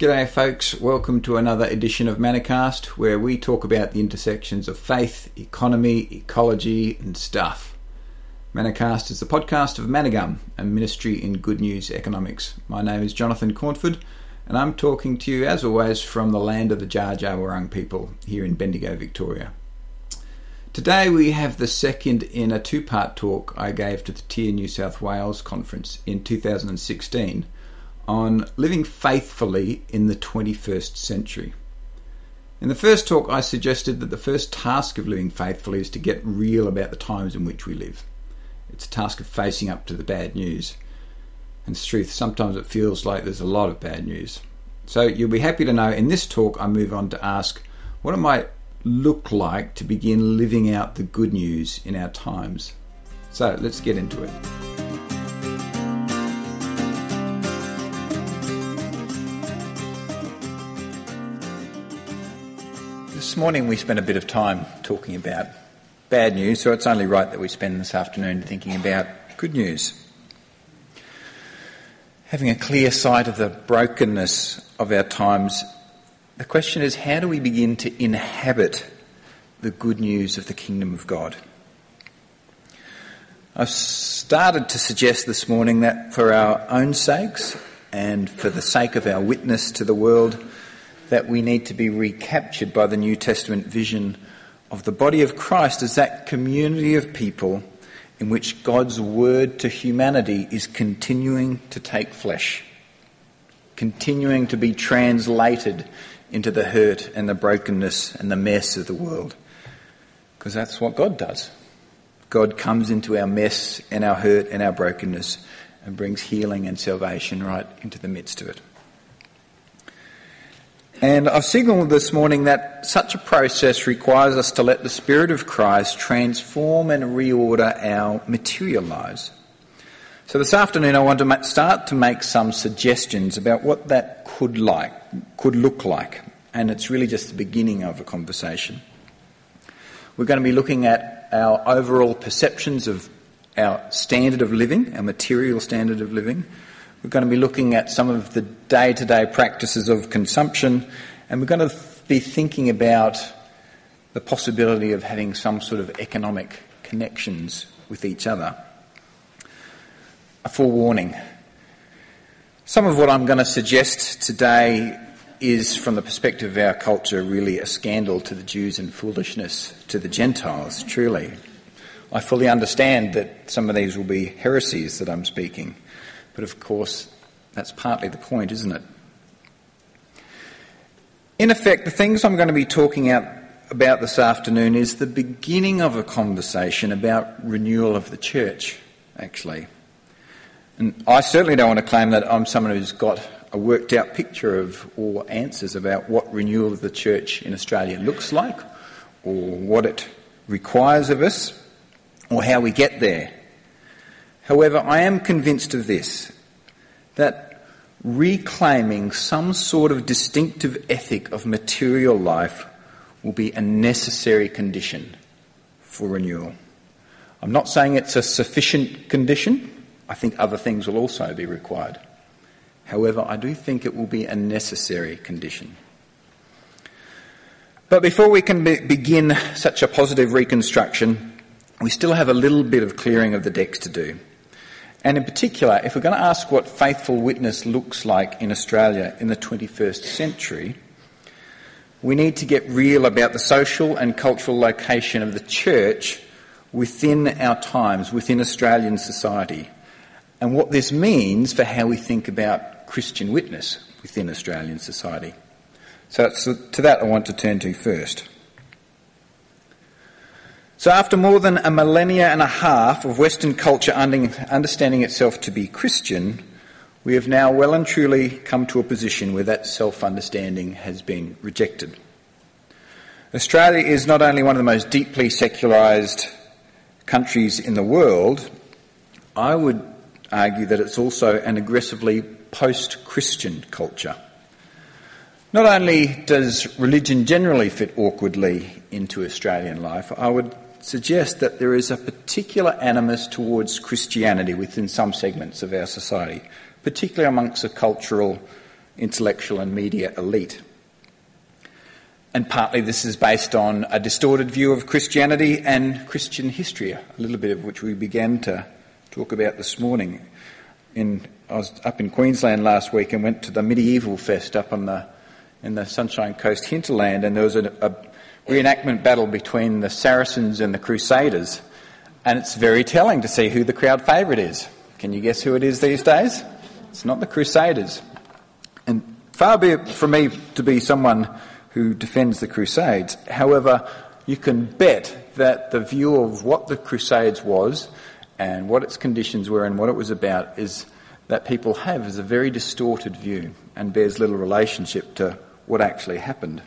G'day, folks. Welcome to another edition of Mannacast, where we talk about the intersections of faith, economy, ecology, and stuff. Mannacast is the podcast of Manna Gum, a ministry in good news economics. My name is Jonathan Cornford, and I'm talking to you, as always, from the land of the Wurrung people here in Bendigo, Victoria. Today we have the second in a two part talk I gave to the TEAR New South Wales conference in 2016 on living faithfully in the 21st century. In the first talk, I suggested that the first task of living faithfully is to get real about the times in which we live. It's a task of facing up to the bad news. And it's truth, sometimes it feels like there's a lot of bad news. So you'll be happy to know in this talk, I move on to ask what it might look like to begin living out the good news in our times. So let's get into it. This morning we spent a bit of time talking about bad news, so it's only right that we spend this afternoon thinking about good news. Having a clear sight of the brokenness of our times, the question is how do we begin to inhabit the good news of the kingdom of God? I've started to suggest this morning that for our own sakes and for the sake of our witness to the world, that we need to be recaptured by the New Testament vision of the body of Christ as that community of people in which God's word to humanity is continuing to take flesh, continuing to be translated into the hurt and the brokenness and the mess of the world. Because that's what God does. God comes into our mess and our hurt and our brokenness and brings healing and salvation right into the midst of it. And I've signalled this morning that such a process requires us to let the Spirit of Christ transform and reorder our material lives. So this afternoon, I want to start to make some suggestions about what that could like, could look like, and it's really just the beginning of a conversation. We're going to be looking at our overall perceptions of our standard of living, our material standard of living. We're going to be looking at some of the day to day practices of consumption, and we're going to be thinking about the possibility of having some sort of economic connections with each other. A forewarning. Some of what I'm going to suggest today is, from the perspective of our culture, really a scandal to the Jews and foolishness to the Gentiles, truly. I fully understand that some of these will be heresies that I'm speaking. But of course, that's partly the point, isn't it? In effect, the things I'm going to be talking out about this afternoon is the beginning of a conversation about renewal of the church, actually. And I certainly don't want to claim that I'm someone who's got a worked out picture of or answers about what renewal of the church in Australia looks like, or what it requires of us, or how we get there. However, I am convinced of this that reclaiming some sort of distinctive ethic of material life will be a necessary condition for renewal. I'm not saying it's a sufficient condition. I think other things will also be required. However, I do think it will be a necessary condition. But before we can be- begin such a positive reconstruction, we still have a little bit of clearing of the decks to do. And in particular, if we're going to ask what faithful witness looks like in Australia in the 21st century, we need to get real about the social and cultural location of the church within our times, within Australian society, and what this means for how we think about Christian witness within Australian society. So, to that I want to turn to first. So, after more than a millennia and a half of Western culture understanding itself to be Christian, we have now well and truly come to a position where that self understanding has been rejected. Australia is not only one of the most deeply secularised countries in the world, I would argue that it's also an aggressively post Christian culture. Not only does religion generally fit awkwardly into Australian life, I would suggest that there is a particular animus towards Christianity within some segments of our society, particularly amongst the cultural intellectual and media elite. And partly this is based on a distorted view of Christianity and Christian history, a little bit of which we began to talk about this morning. In, I was up in Queensland last week and went to the Medieval Fest up on the, in the Sunshine Coast hinterland, and there was a, a reenactment battle between the Saracens and the Crusaders. And it's very telling to see who the crowd favourite is. Can you guess who it is these days? It's not the Crusaders. And far be it from me to be someone who defends the Crusades. However, you can bet that the view of what the Crusades was and what its conditions were and what it was about is that people have is a very distorted view and bears little relationship to what actually happened.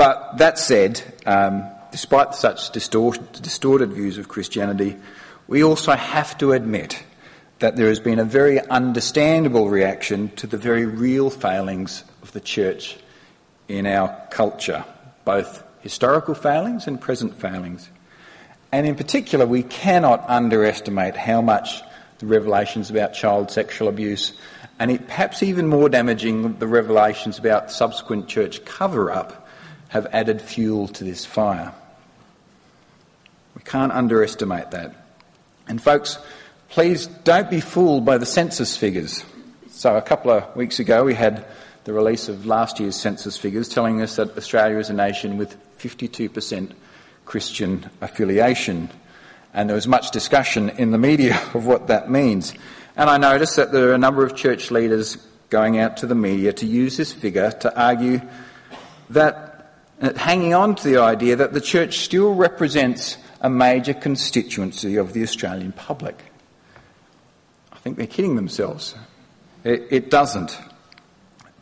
But that said, um, despite such distorted, distorted views of Christianity, we also have to admit that there has been a very understandable reaction to the very real failings of the church in our culture, both historical failings and present failings. And in particular, we cannot underestimate how much the revelations about child sexual abuse, and it, perhaps even more damaging, the revelations about subsequent church cover up, have added fuel to this fire. We can't underestimate that. And, folks, please don't be fooled by the census figures. So, a couple of weeks ago, we had the release of last year's census figures telling us that Australia is a nation with 52% Christian affiliation. And there was much discussion in the media of what that means. And I noticed that there are a number of church leaders going out to the media to use this figure to argue that hanging on to the idea that the church still represents a major constituency of the Australian public. I think they're kidding themselves. It, it doesn't.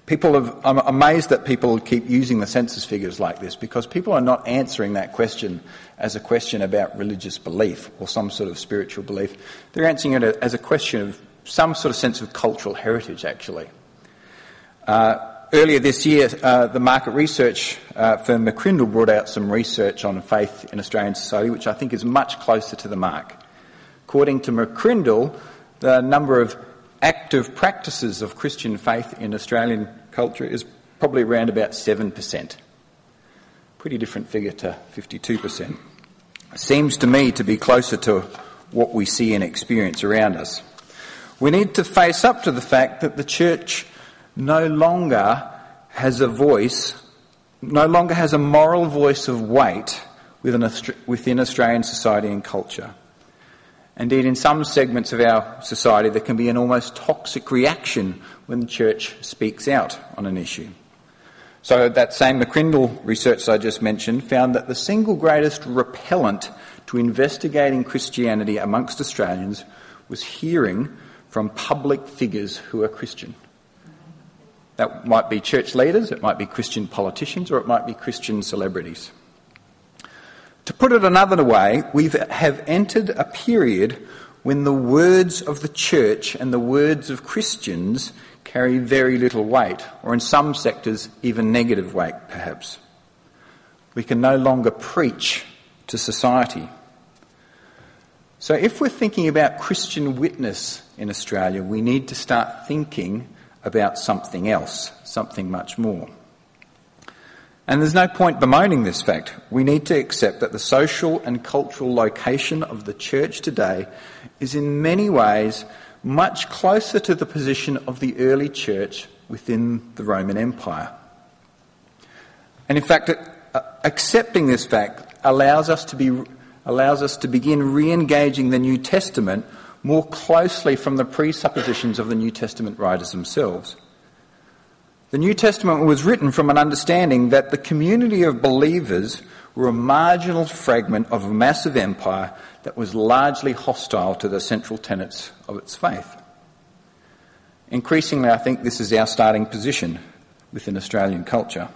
People have, I'm amazed that people keep using the census figures like this because people are not answering that question as a question about religious belief or some sort of spiritual belief. They're answering it as a question of some sort of sense of cultural heritage, actually. Uh, earlier this year, uh, the market research uh, firm McCrindle brought out some research on faith in Australian society, which I think is much closer to the mark. According to McCrindle, the number of active practices of Christian faith in Australian culture is probably around about 7%. Pretty different figure to 52%. Seems to me to be closer to what we see and experience around us. We need to face up to the fact that the church no longer has a voice, no longer has a moral voice of weight within within Australian society and culture. Indeed, in some segments of our society, there can be an almost toxic reaction when the church speaks out on an issue. So, that same McCrindle research I just mentioned found that the single greatest repellent to investigating Christianity amongst Australians was hearing from public figures who are Christian. That might be church leaders, it might be Christian politicians, or it might be Christian celebrities. To put it another way, we have entered a period when the words of the church and the words of Christians carry very little weight, or in some sectors, even negative weight, perhaps. We can no longer preach to society. So, if we're thinking about Christian witness in Australia, we need to start thinking about something else, something much more. And there's no point bemoaning this fact. We need to accept that the social and cultural location of the church today is in many ways much closer to the position of the early church within the Roman Empire. And in fact, accepting this fact allows us to be allows us to begin re-engaging the New Testament more closely from the presuppositions of the New Testament writers themselves. The New Testament was written from an understanding that the community of believers were a marginal fragment of a massive empire that was largely hostile to the central tenets of its faith. Increasingly, I think this is our starting position within Australian culture.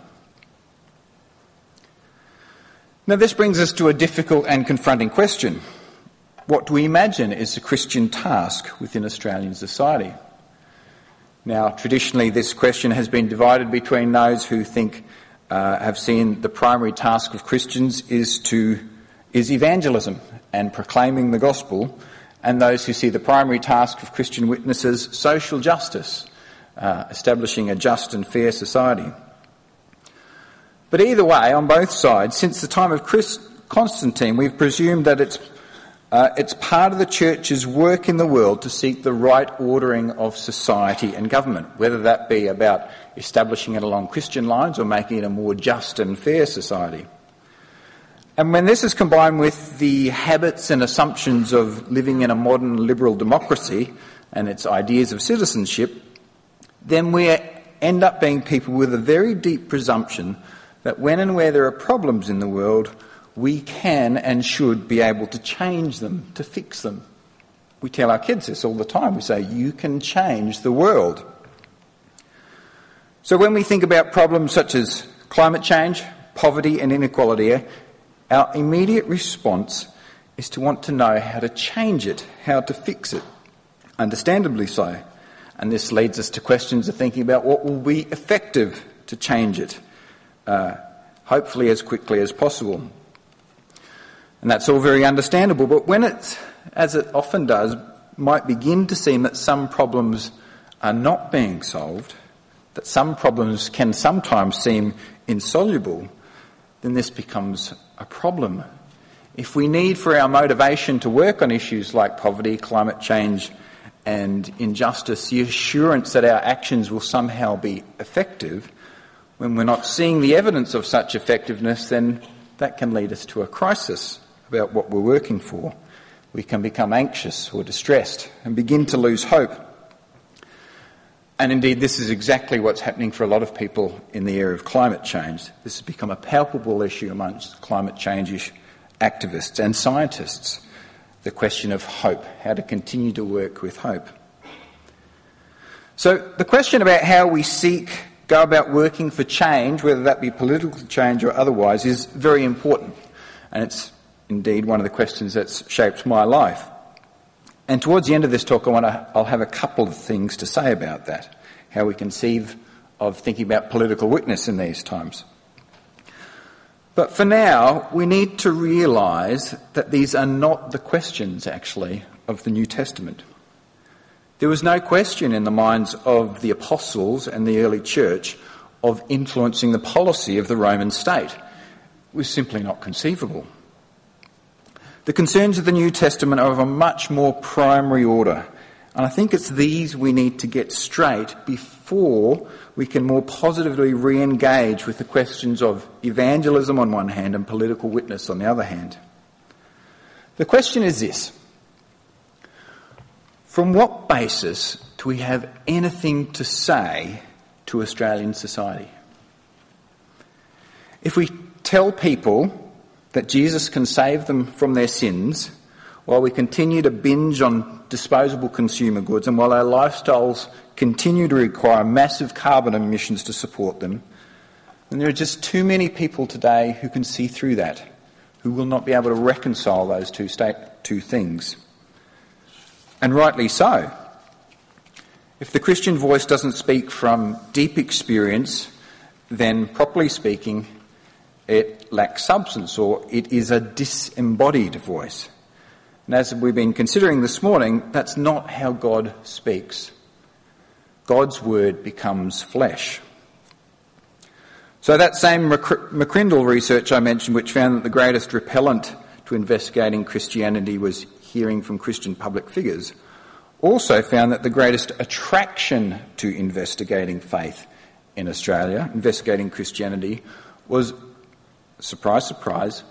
Now, this brings us to a difficult and confronting question. What do we imagine is the Christian task within Australian society? Now, traditionally, this question has been divided between those who think, uh, have seen the primary task of Christians is to is evangelism and proclaiming the gospel, and those who see the primary task of Christian witnesses social justice uh, establishing a just and fair society. But either way, on both sides, since the time of Chris, Constantine, we've presumed that it's, uh, it's part of the church's work in the world to seek the right ordering of society and government, whether that be about establishing it along Christian lines or making it a more just and fair society. And when this is combined with the habits and assumptions of living in a modern liberal democracy and its ideas of citizenship, then we end up being people with a very deep presumption that when and where there are problems in the world, we can and should be able to change them, to fix them. We tell our kids this all the time. We say, you can change the world. So when we think about problems such as climate change, poverty, and inequality, our immediate response is to want to know how to change it, how to fix it. Understandably so. And this leads us to questions of thinking about what will be effective to change it, uh, hopefully as quickly as possible. And that's all very understandable, but when it's, as it often does, might begin to seem that some problems are not being solved, that some problems can sometimes seem insoluble, then this becomes a problem. If we need for our motivation to work on issues like poverty, climate change, and injustice, the assurance that our actions will somehow be effective, when we're not seeing the evidence of such effectiveness, then that can lead us to a crisis about what we're working for. We can become anxious or distressed and begin to lose hope. And indeed, this is exactly what's happening for a lot of people in the area of climate change. This has become a palpable issue amongst climate change activists and scientists the question of hope, how to continue to work with hope. So, the question about how we seek, go about working for change, whether that be political change or otherwise, is very important. And it's indeed one of the questions that's shaped my life. And towards the end of this talk, I want to, I'll have a couple of things to say about that, how we conceive of thinking about political witness in these times. But for now, we need to realise that these are not the questions, actually, of the New Testament. There was no question in the minds of the apostles and the early church of influencing the policy of the Roman state. It was simply not conceivable. The concerns of the New Testament are of a much more primary order. And I think it's these we need to get straight before we can more positively re engage with the questions of evangelism on one hand and political witness on the other hand. The question is this From what basis do we have anything to say to Australian society? If we tell people that Jesus can save them from their sins while we continue to binge on disposable consumer goods and while our lifestyles continue to require massive carbon emissions to support them, then there are just too many people today who can see through that, who will not be able to reconcile those two, state, two things. And rightly so. If the Christian voice doesn't speak from deep experience, then properly speaking, it lacks substance or it is a disembodied voice. And as we've been considering this morning, that's not how God speaks. God's word becomes flesh. So that same McCrindle research I mentioned, which found that the greatest repellent to investigating Christianity was hearing from Christian public figures, also found that the greatest attraction to investigating faith in Australia, investigating Christianity, was, surprise, surprise,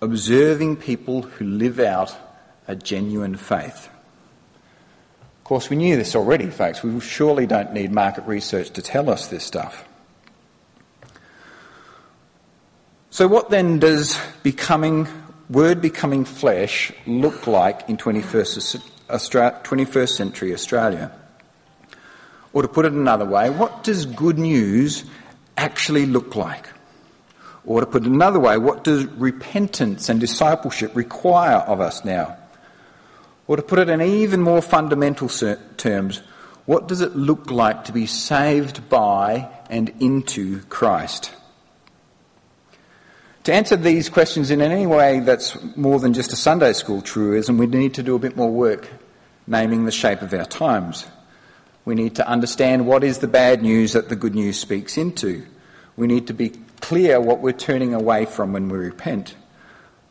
observing people who live out a genuine faith. Of course, we knew this already, folks. We surely don't need market research to tell us this stuff. So, what then does becoming, word becoming flesh look like in 21st, 21st century Australia? Or to put it another way, what does good news actually look like? Or to put it another way, what does repentance and discipleship require of us now? Or to put it in even more fundamental terms, what does it look like to be saved by and into Christ? To answer these questions in any way that's more than just a Sunday school truism, we need to do a bit more work naming the shape of our times. We need to understand what is the bad news that the good news speaks into. We need to be clear what we're turning away from when we repent.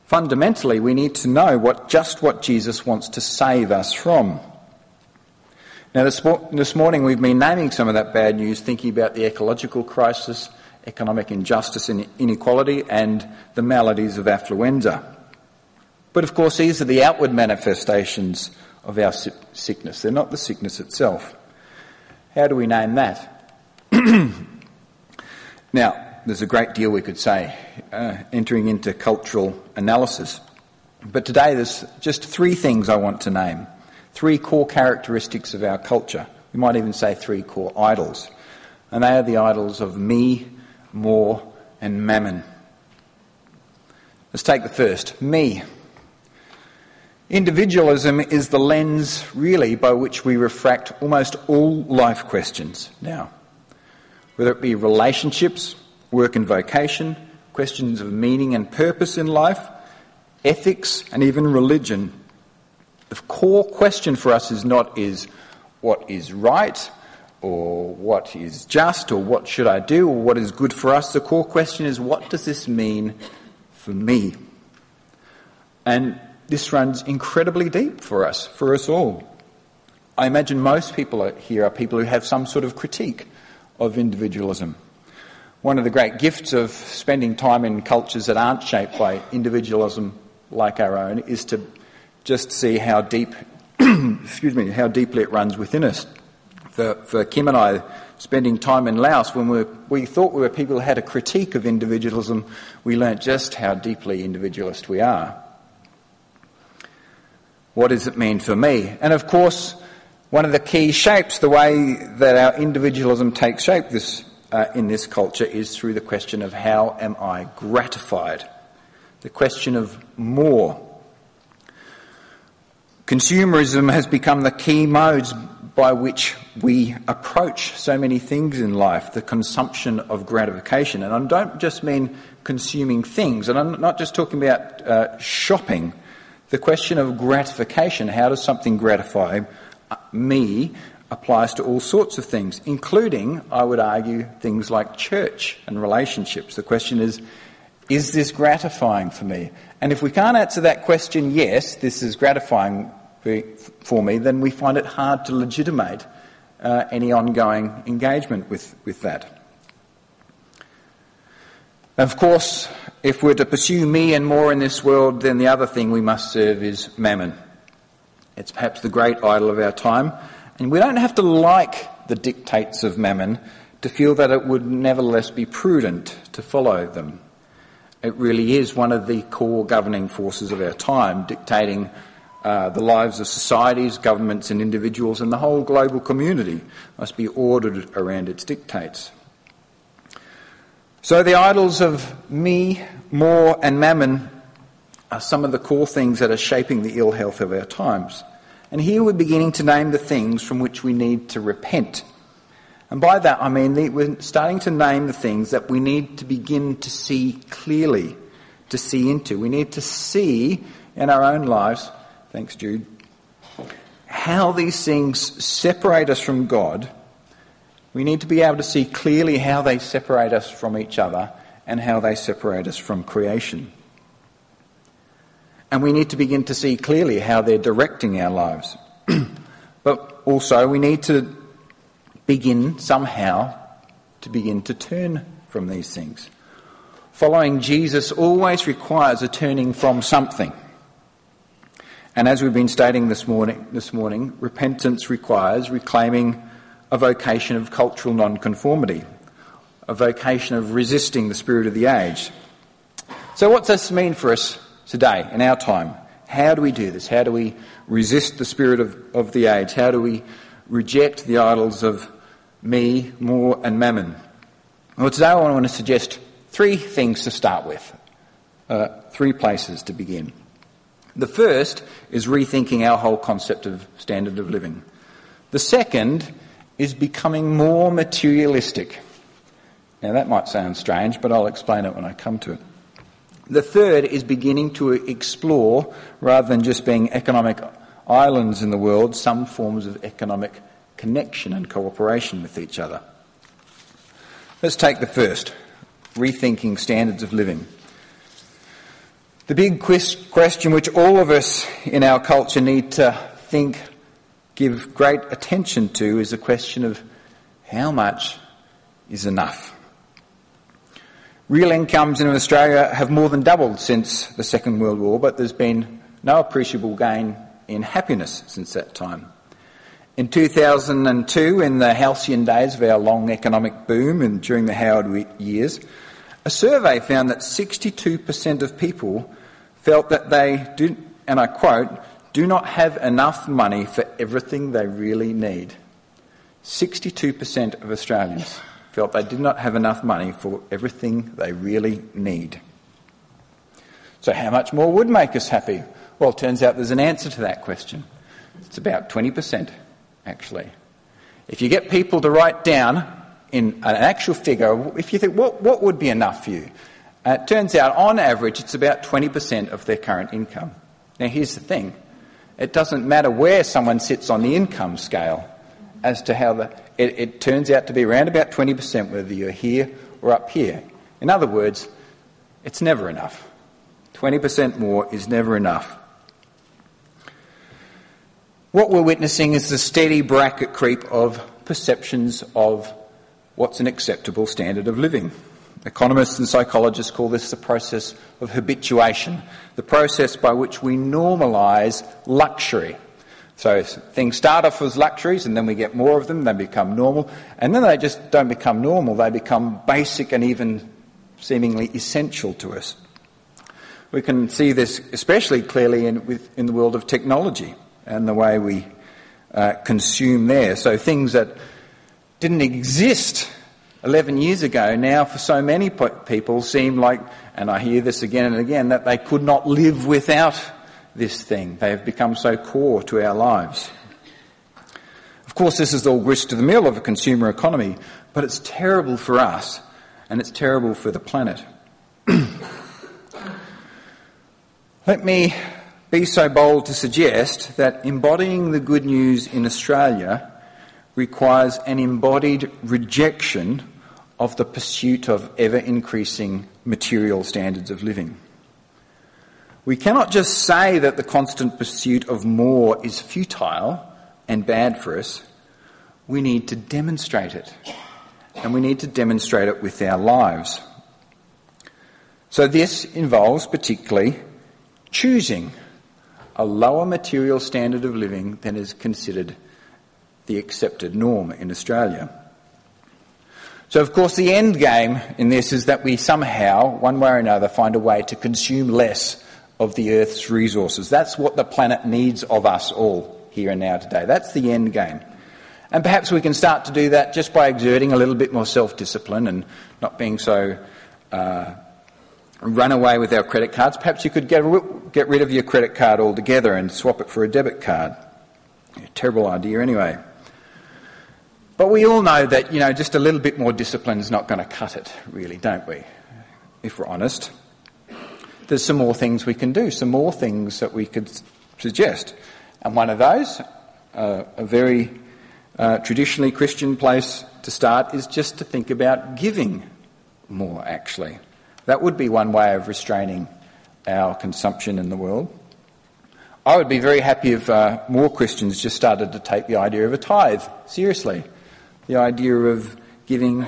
Fundamentally, we need to know what, just what Jesus wants to save us from. Now, this, this morning we've been naming some of that bad news, thinking about the ecological crisis, economic injustice and inequality, and the maladies of affluenza. But of course, these are the outward manifestations of our sickness. They're not the sickness itself. How do we name that? now, there's a great deal we could say uh, entering into cultural analysis. But today there's just three things I want to name. Three core characteristics of our culture. We might even say three core idols. And they are the idols of me, more, and mammon. Let's take the first me. Individualism is the lens, really, by which we refract almost all life questions now. Whether it be relationships, work and vocation, questions of meaning and purpose in life, ethics, and even religion. The core question for us is not is what is right or what is just or what should I do or what is good for us. The core question is what does this mean for me? And this runs incredibly deep for us, for us all. I imagine most people here are people who have some sort of critique of individualism. One of the great gifts of spending time in cultures that aren't shaped by individualism like our own is to just see how deep, excuse me, how deeply it runs within us. For, for Kim and I, spending time in Laos, when we, we thought we were people who had a critique of individualism, we learnt just how deeply individualist we are. What does it mean for me? And of course, one of the key shapes, the way that our individualism takes shape this, uh, in this culture, is through the question of how am I gratified? The question of more. Consumerism has become the key modes by which we approach so many things in life, the consumption of gratification. And I don't just mean consuming things, and I'm not just talking about uh, shopping. The question of gratification, how does something gratify me, applies to all sorts of things, including, I would argue, things like church and relationships. The question is, is this gratifying for me? And if we can't answer that question, yes, this is gratifying for me, then we find it hard to legitimate uh, any ongoing engagement with, with that. Of course, if we're to pursue me and more in this world, then the other thing we must serve is mammon. It's perhaps the great idol of our time, and we don't have to like the dictates of mammon to feel that it would nevertheless be prudent to follow them. It really is one of the core governing forces of our time, dictating uh, the lives of societies, governments, and individuals, and the whole global community must be ordered around its dictates. So the idols of me, more, and mammon are some of the core things that are shaping the ill health of our times. And here we're beginning to name the things from which we need to repent. And by that I mean we're starting to name the things that we need to begin to see clearly, to see into. We need to see in our own lives, thanks Jude, how these things separate us from God we need to be able to see clearly how they separate us from each other and how they separate us from creation. And we need to begin to see clearly how they're directing our lives. but also, we need to begin somehow to begin to turn from these things. Following Jesus always requires a turning from something. And as we've been stating this morning, this morning repentance requires reclaiming a vocation of cultural nonconformity, a vocation of resisting the spirit of the age. So, what's this mean for us today, in our time? How do we do this? How do we resist the spirit of, of the age? How do we reject the idols of me, more, and mammon? Well, today I want to suggest three things to start with, uh, three places to begin. The first is rethinking our whole concept of standard of living. The second is becoming more materialistic. Now, that might sound strange, but I'll explain it when I come to it. The third is beginning to explore, rather than just being economic islands in the world, some forms of economic connection and cooperation with each other. Let's take the first rethinking standards of living. The big question which all of us in our culture need to think, give great attention to, is the question of how much is enough? Real incomes in Australia have more than doubled since the Second World War, but there's been no appreciable gain in happiness since that time. In 2002, in the halcyon days of our long economic boom and during the Howard years, a survey found that 62% of people felt that they do, and I quote, do not have enough money for everything they really need. 62% of Australians felt they did not have enough money for everything they really need. So, how much more would make us happy? Well, it turns out there's an answer to that question. It's about 20%, actually. If you get people to write down in an actual figure, if you think, what, what would be enough for you? Uh, it turns out, on average, it's about 20% of their current income. Now, here's the thing it doesn't matter where someone sits on the income scale as to how the, it, it turns out to be around about 20% whether you're here or up here. In other words, it's never enough. 20% more is never enough. What we're witnessing is the steady bracket creep of perceptions of what's an acceptable standard of living. Economists and psychologists call this the process of habituation, the process by which we normalise luxury. So things start off as luxuries and then we get more of them, they become normal, and then they just don't become normal, they become basic and even seemingly essential to us. We can see this especially clearly in, with, in the world of technology and the way we uh, consume there. So things that didn't exist 11 years ago now for so many people seem like, and I hear this again and again, that they could not live without this thing. They have become so core to our lives. Of course, this is all grist to the mill of a consumer economy, but it's terrible for us and it's terrible for the planet. Let me be so bold to suggest that embodying the good news in Australia requires an embodied rejection of the pursuit of ever increasing material standards of living. We cannot just say that the constant pursuit of more is futile and bad for us. We need to demonstrate it. And we need to demonstrate it with our lives. So this involves particularly choosing a lower material standard of living than is considered the accepted norm in Australia. So, of course, the end game in this is that we somehow, one way or another, find a way to consume less of the Earth's resources. That's what the planet needs of us all here and now today. That's the end game. And perhaps we can start to do that just by exerting a little bit more self discipline and not being so uh, run away with our credit cards. Perhaps you could get, get rid of your credit card altogether and swap it for a debit card. A terrible idea, anyway. But we all know that, you know, just a little bit more discipline is not going to cut it, really, don't we? If we're honest there's some more things we can do, some more things that we could suggest. And one of those, uh, a very uh, traditionally Christian place to start, is just to think about giving more, actually. That would be one way of restraining our consumption in the world. I would be very happy if uh, more Christians just started to take the idea of a tithe seriously. The idea of giving,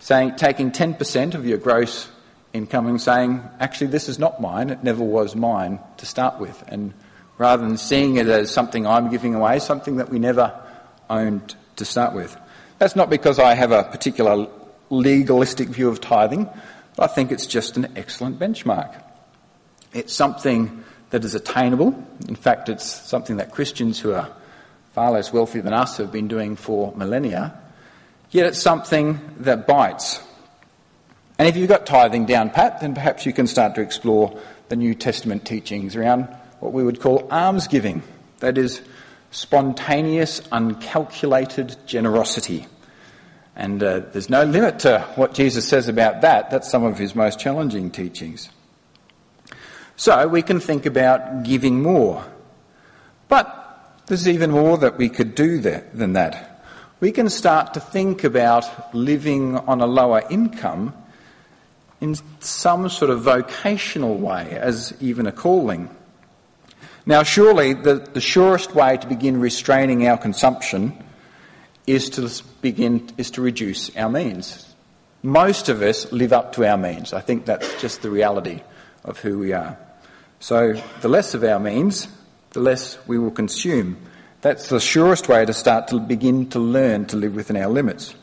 saying, taking 10% of your gross in coming saying, actually, this is not mine, it never was mine to start with. And rather than seeing it as something I'm giving away, something that we never owned to start with. That's not because I have a particular legalistic view of tithing, but I think it's just an excellent benchmark. It's something that is attainable. In fact, it's something that Christians who are far less wealthy than us have been doing for millennia. Yet it's something that bites. And if you've got tithing down pat, then perhaps you can start to explore the New Testament teachings around what we would call almsgiving. That is, spontaneous, uncalculated generosity. And uh, there's no limit to what Jesus says about that. That's some of his most challenging teachings. So we can think about giving more. But there's even more that we could do there, than that. we can start to think about living on a lower income in some sort of vocational way, as even a calling. Now, surely the, the surest way to begin restraining our consumption is to begin is to reduce our means. Most of us live up to our means. I think that's just the reality of who we are. So, the less of our means, the less we will consume. That's the surest way to start to begin to learn to live within our limits.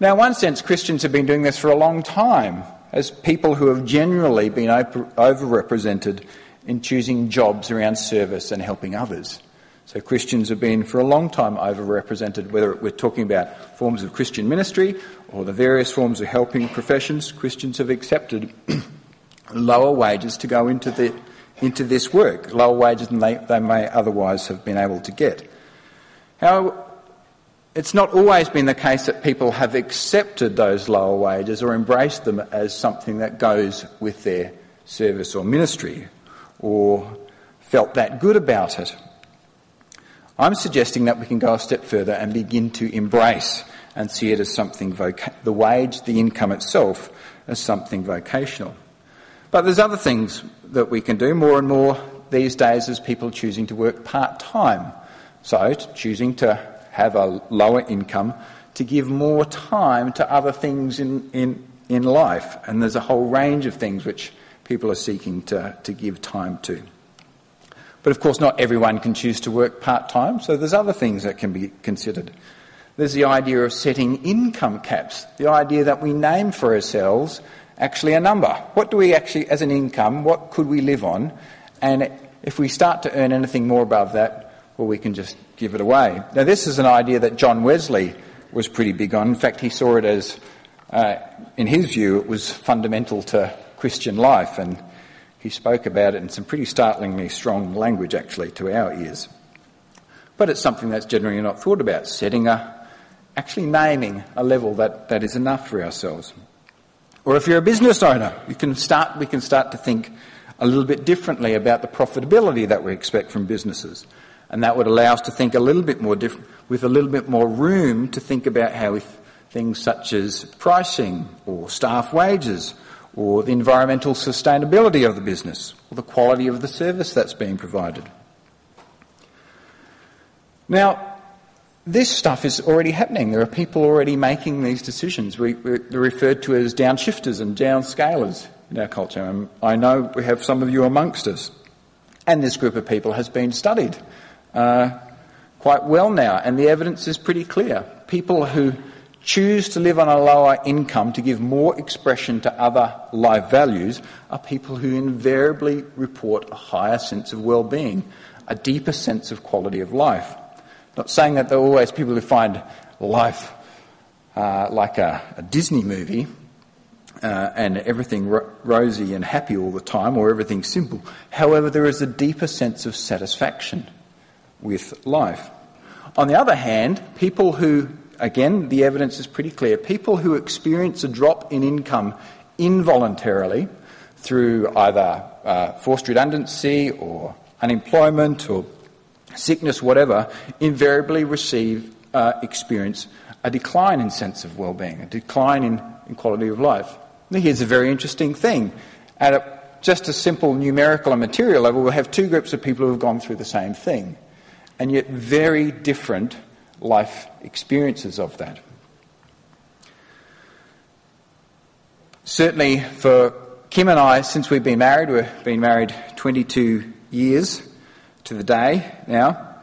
Now, in one sense, Christians have been doing this for a long time as people who have generally been overrepresented in choosing jobs around service and helping others. So Christians have been for a long time overrepresented, whether we're talking about forms of Christian ministry or the various forms of helping professions. Christians have accepted lower wages to go into the into this work, lower wages than they, they may otherwise have been able to get. However, it's not always been the case that people have accepted those lower wages or embraced them as something that goes with their service or ministry or felt that good about it. I'm suggesting that we can go a step further and begin to embrace and see it as something voca- the wage, the income itself, as something vocational. But there's other things that we can do more and more these days as people choosing to work part time. So, choosing to have a lower income to give more time to other things in, in, in life. And there's a whole range of things which people are seeking to, to give time to. But of course, not everyone can choose to work part time, so there's other things that can be considered. There's the idea of setting income caps, the idea that we name for ourselves actually a number. What do we actually, as an income, what could we live on? And if we start to earn anything more above that, well, we can just give it away. Now, this is an idea that John Wesley was pretty big on. In fact, he saw it as, uh, in his view, it was fundamental to Christian life, and he spoke about it in some pretty startlingly strong language, actually, to our ears. But it's something that's generally not thought about, setting a, actually naming a level that, that is enough for ourselves. Or if you're a business owner, you can start, we can start to think a little bit differently about the profitability that we expect from businesses. And that would allow us to think a little bit more diff- with a little bit more room to think about how things such as pricing or staff wages or the environmental sustainability of the business or the quality of the service that's being provided. Now, this stuff is already happening. There are people already making these decisions. We, are referred to as downshifters and downscalers in our culture. And I know we have some of you amongst us. And this group of people has been studied uh, quite well now, and the evidence is pretty clear. People who choose to live on a lower income to give more expression to other life values are people who invariably report a higher sense of well-being, a deeper sense of quality of life. Not saying that there are always people who find life uh, like a, a, Disney movie uh, and everything ro- rosy and happy all the time or everything simple. However, there is a deeper sense of satisfaction with life. On the other hand, people who, again, the evidence is pretty clear, people who experience a drop in income involuntarily through either uh, forced redundancy or unemployment or sickness, whatever, invariably receive, uh, experience a decline in sense of well-being, a decline in, in quality of life. Now, here's a very interesting thing. At a, just a simple numerical and material level, we'll have two groups of people who have gone through the same thing, and yet very different life experiences of that. Certainly for Kim and I, since we've been married, we've been married 22 years, to the day now.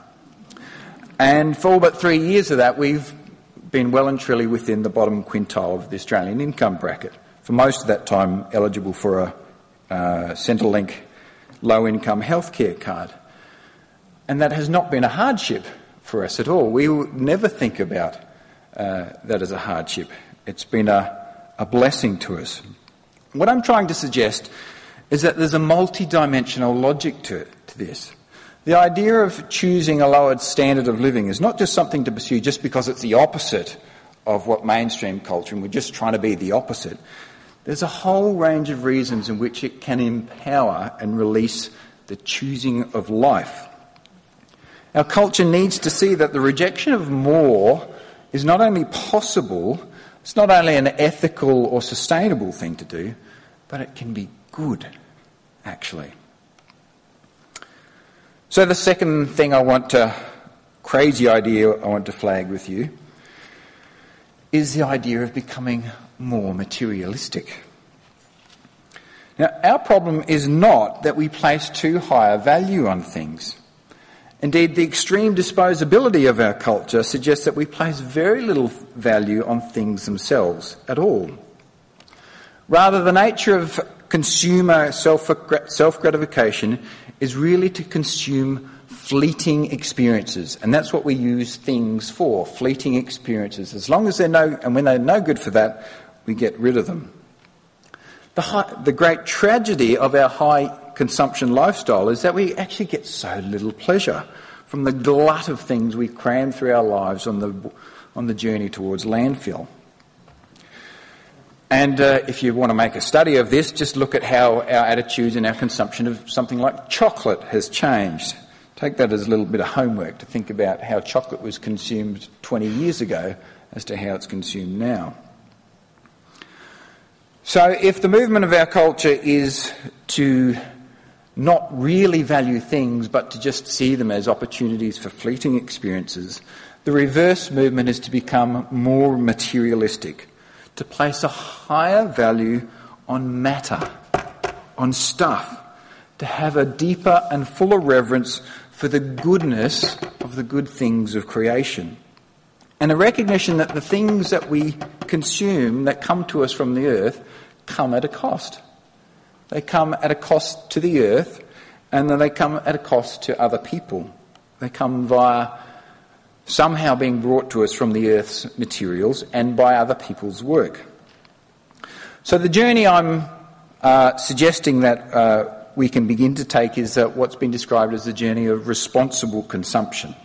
And for all but three years of that, we've been well and truly within the bottom quintile of the Australian income bracket. For most of that time, eligible for a uh, Centrelink low income healthcare card. And that has not been a hardship for us at all. We never think about uh, that as a hardship. It's been a, a blessing to us. What I'm trying to suggest is that there's a multi dimensional logic to, to this. The idea of choosing a lowered standard of living is not just something to pursue just because it's the opposite of what mainstream culture, and we're just trying to be the opposite. There's a whole range of reasons in which it can empower and release the choosing of life. Our culture needs to see that the rejection of more is not only possible, it's not only an ethical or sustainable thing to do, but it can be good, actually. So, the second thing I want to, crazy idea I want to flag with you, is the idea of becoming more materialistic. Now, our problem is not that we place too high a value on things. Indeed, the extreme disposability of our culture suggests that we place very little value on things themselves at all. Rather, the nature of consumer self gratification is really to consume fleeting experiences, and that's what we use things for fleeting experiences. As long as they're no, and when they're no good for that, we get rid of them. The, high, the great tragedy of our high consumption lifestyle is that we actually get so little pleasure from the glut of things we cram through our lives on the, on the journey towards landfill. And uh, if you want to make a study of this, just look at how our attitudes and our consumption of something like chocolate has changed. Take that as a little bit of homework to think about how chocolate was consumed 20 years ago as to how it's consumed now. So, if the movement of our culture is to not really value things but to just see them as opportunities for fleeting experiences, the reverse movement is to become more materialistic, to place a higher value on matter, on stuff, to have a deeper and fuller reverence for the goodness of the good things of creation. And a recognition that the things that we consume that come to us from the earth come at a cost. They come at a cost to the earth, and then they come at a cost to other people. They come via somehow being brought to us from the earth's materials and by other people's work. So the journey I'm uh, suggesting that uh, we can begin to take is uh, what's been described as the journey of responsible consumption.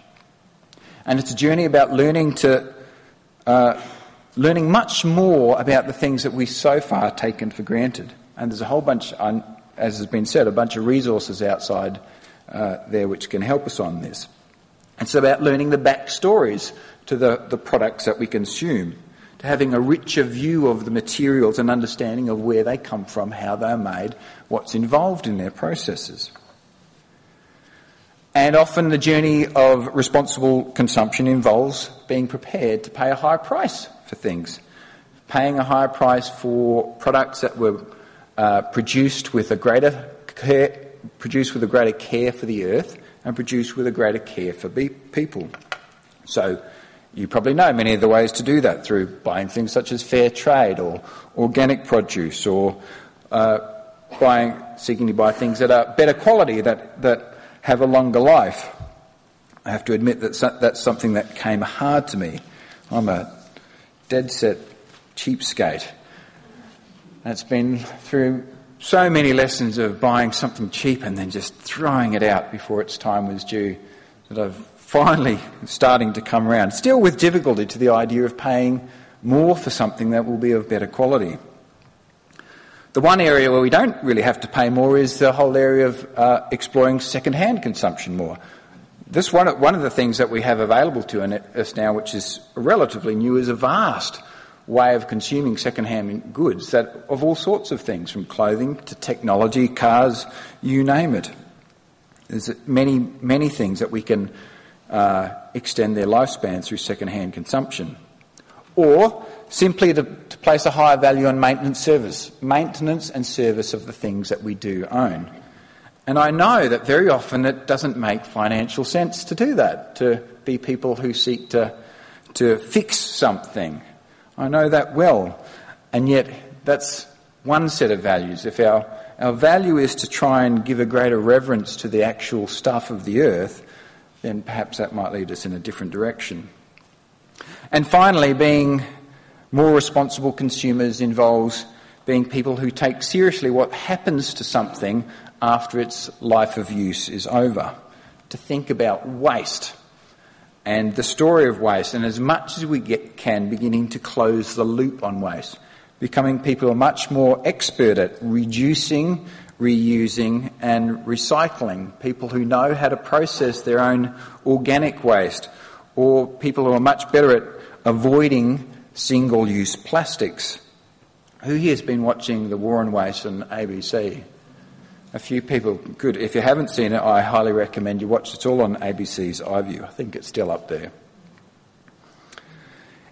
And it's a journey about learning to uh, learning much more about the things that we so far taken for granted. And there's a whole bunch, as has been said, a bunch of resources outside uh, there which can help us on this. It's about learning the backstories to the, the products that we consume, to having a richer view of the materials and understanding of where they come from, how they're made, what's involved in their processes. And often the journey of responsible consumption involves being prepared to pay a high price for things, paying a higher price for products that were uh, produced with a greater care, produced with a greater care for the earth, and produced with a greater care for be- people. So you probably know many of the ways to do that through buying things such as fair trade or organic produce or uh, buying, seeking to buy things that are better quality, that, that have a longer life. I have to admit that that's something that came hard to me. I'm a dead set cheapskate. It's been through so many lessons of buying something cheap and then just throwing it out before its time was due that I've finally starting to come around. Still with difficulty to the idea of paying more for something that will be of better quality. The one area where we don't really have to pay more is the whole area of uh, exploring second-hand consumption more. This one, one of the things that we have available to us now, which is relatively new, is a vast way of consuming second-hand goods that of all sorts of things, from clothing to technology, cars, you name it. There's many, many things that we can uh, extend their lifespan through second-hand consumption. Or simply to, to place a higher value on maintenance service, maintenance and service of the things that we do own. And I know that very often it doesn't make financial sense to do that, to be people who seek to, to fix something I know that well. And yet, that's one set of values. If our, our value is to try and give a greater reverence to the actual stuff of the earth, then perhaps that might lead us in a different direction. And finally, being more responsible consumers involves being people who take seriously what happens to something after its life of use is over. To think about waste and the story of waste, and as much as we get, can, beginning to close the loop on waste, becoming people are much more expert at reducing, reusing, and recycling. People who know how to process their own organic waste, or people who are much better at avoiding single use plastics. Who here has been watching The War on Waste on ABC? A few people. Good. If you haven't seen it, I highly recommend you watch it. It's all on ABC's iView. I think it's still up there.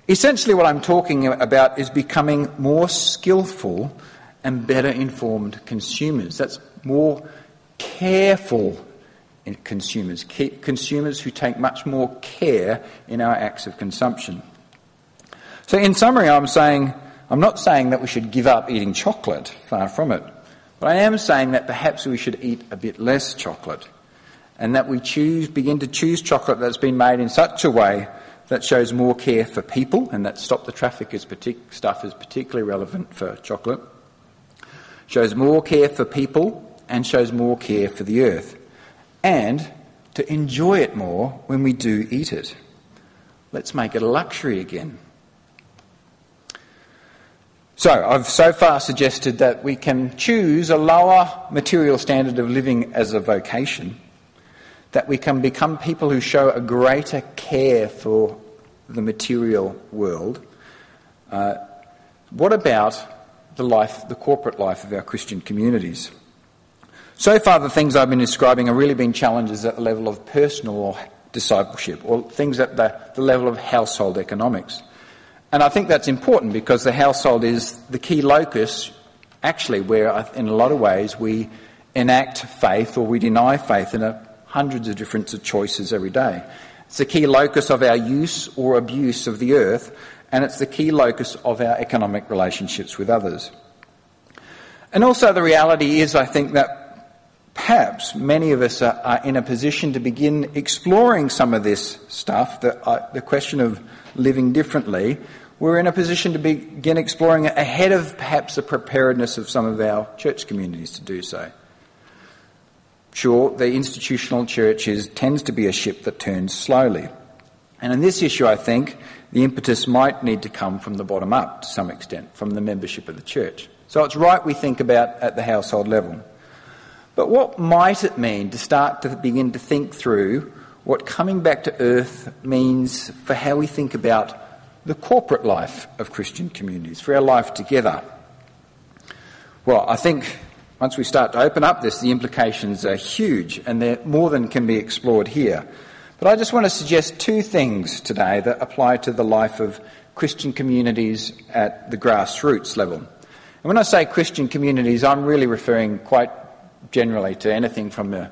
Essentially, what I'm talking about is becoming more skillful and better informed consumers. That's more careful consumers, consumers who take much more care in our acts of consumption. So, in summary, I'm saying, I'm not saying that we should give up eating chocolate, far from it, but I am saying that perhaps we should eat a bit less chocolate and that we choose, begin to choose chocolate that's been made in such a way that shows more care for people, and that stop the traffic is partic- stuff is particularly relevant for chocolate, shows more care for people and shows more care for the earth and to enjoy it more when we do eat it. Let's make it a luxury again. So, I've so far suggested that we can choose a lower material standard of living as a vocation, that we can become people who show a greater care for the material world. Uh, what about the life, the corporate life of our Christian communities? So far, the things I've been describing have really been challenges at the level of personal discipleship or things at the, the level of household economics. And I think that's important because the household is the key locus, actually, where in a lot of ways we enact faith or we deny faith in a, hundreds of different choices every day. It's the key locus of our use or abuse of the earth, and it's the key locus of our economic relationships with others. And also, the reality is, I think, that perhaps many of us are, are, in a position to begin exploring some of this stuff, the, uh, the question of living differently. We're in a position to begin exploring ahead of perhaps the preparedness of some of our church communities to do so. Sure, the institutional church is, tends to be a ship that turns slowly. And in this issue, I think the impetus might need to come from the bottom up to some extent, from the membership of the church. So it's right we think about at the household level. But what might it mean to start to begin to think through what coming back to earth means for how we think about the corporate life of Christian communities, for our life together? Well, I think once we start to open up this, the implications are huge and they're more than can be explored here. But I just want to suggest two things today that apply to the life of Christian communities at the grassroots level. And when I say Christian communities, I'm really referring quite generally to anything from the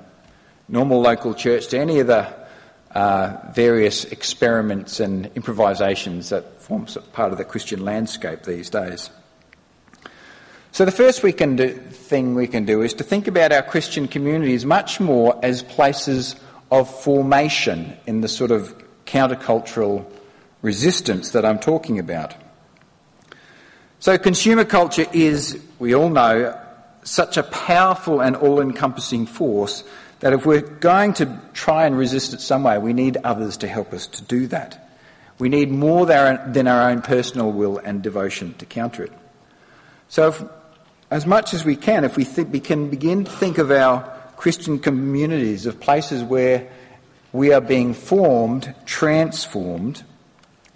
normal local church to any of the uh, various experiments and improvisations that form part of the Christian landscape these days. So the first we do, thing we can do is to think about our Christian communities much more as places of formation in the sort of countercultural resistance that I'm talking about. So consumer culture is, we all know, such a powerful and all encompassing force that if we're going to try and resist it some way, we need others to help us to do that. We need more than our own personal will and devotion to counter it. So, if, as much as we can, if we, th- we can begin to think of our Christian communities, of places where we are being formed, transformed,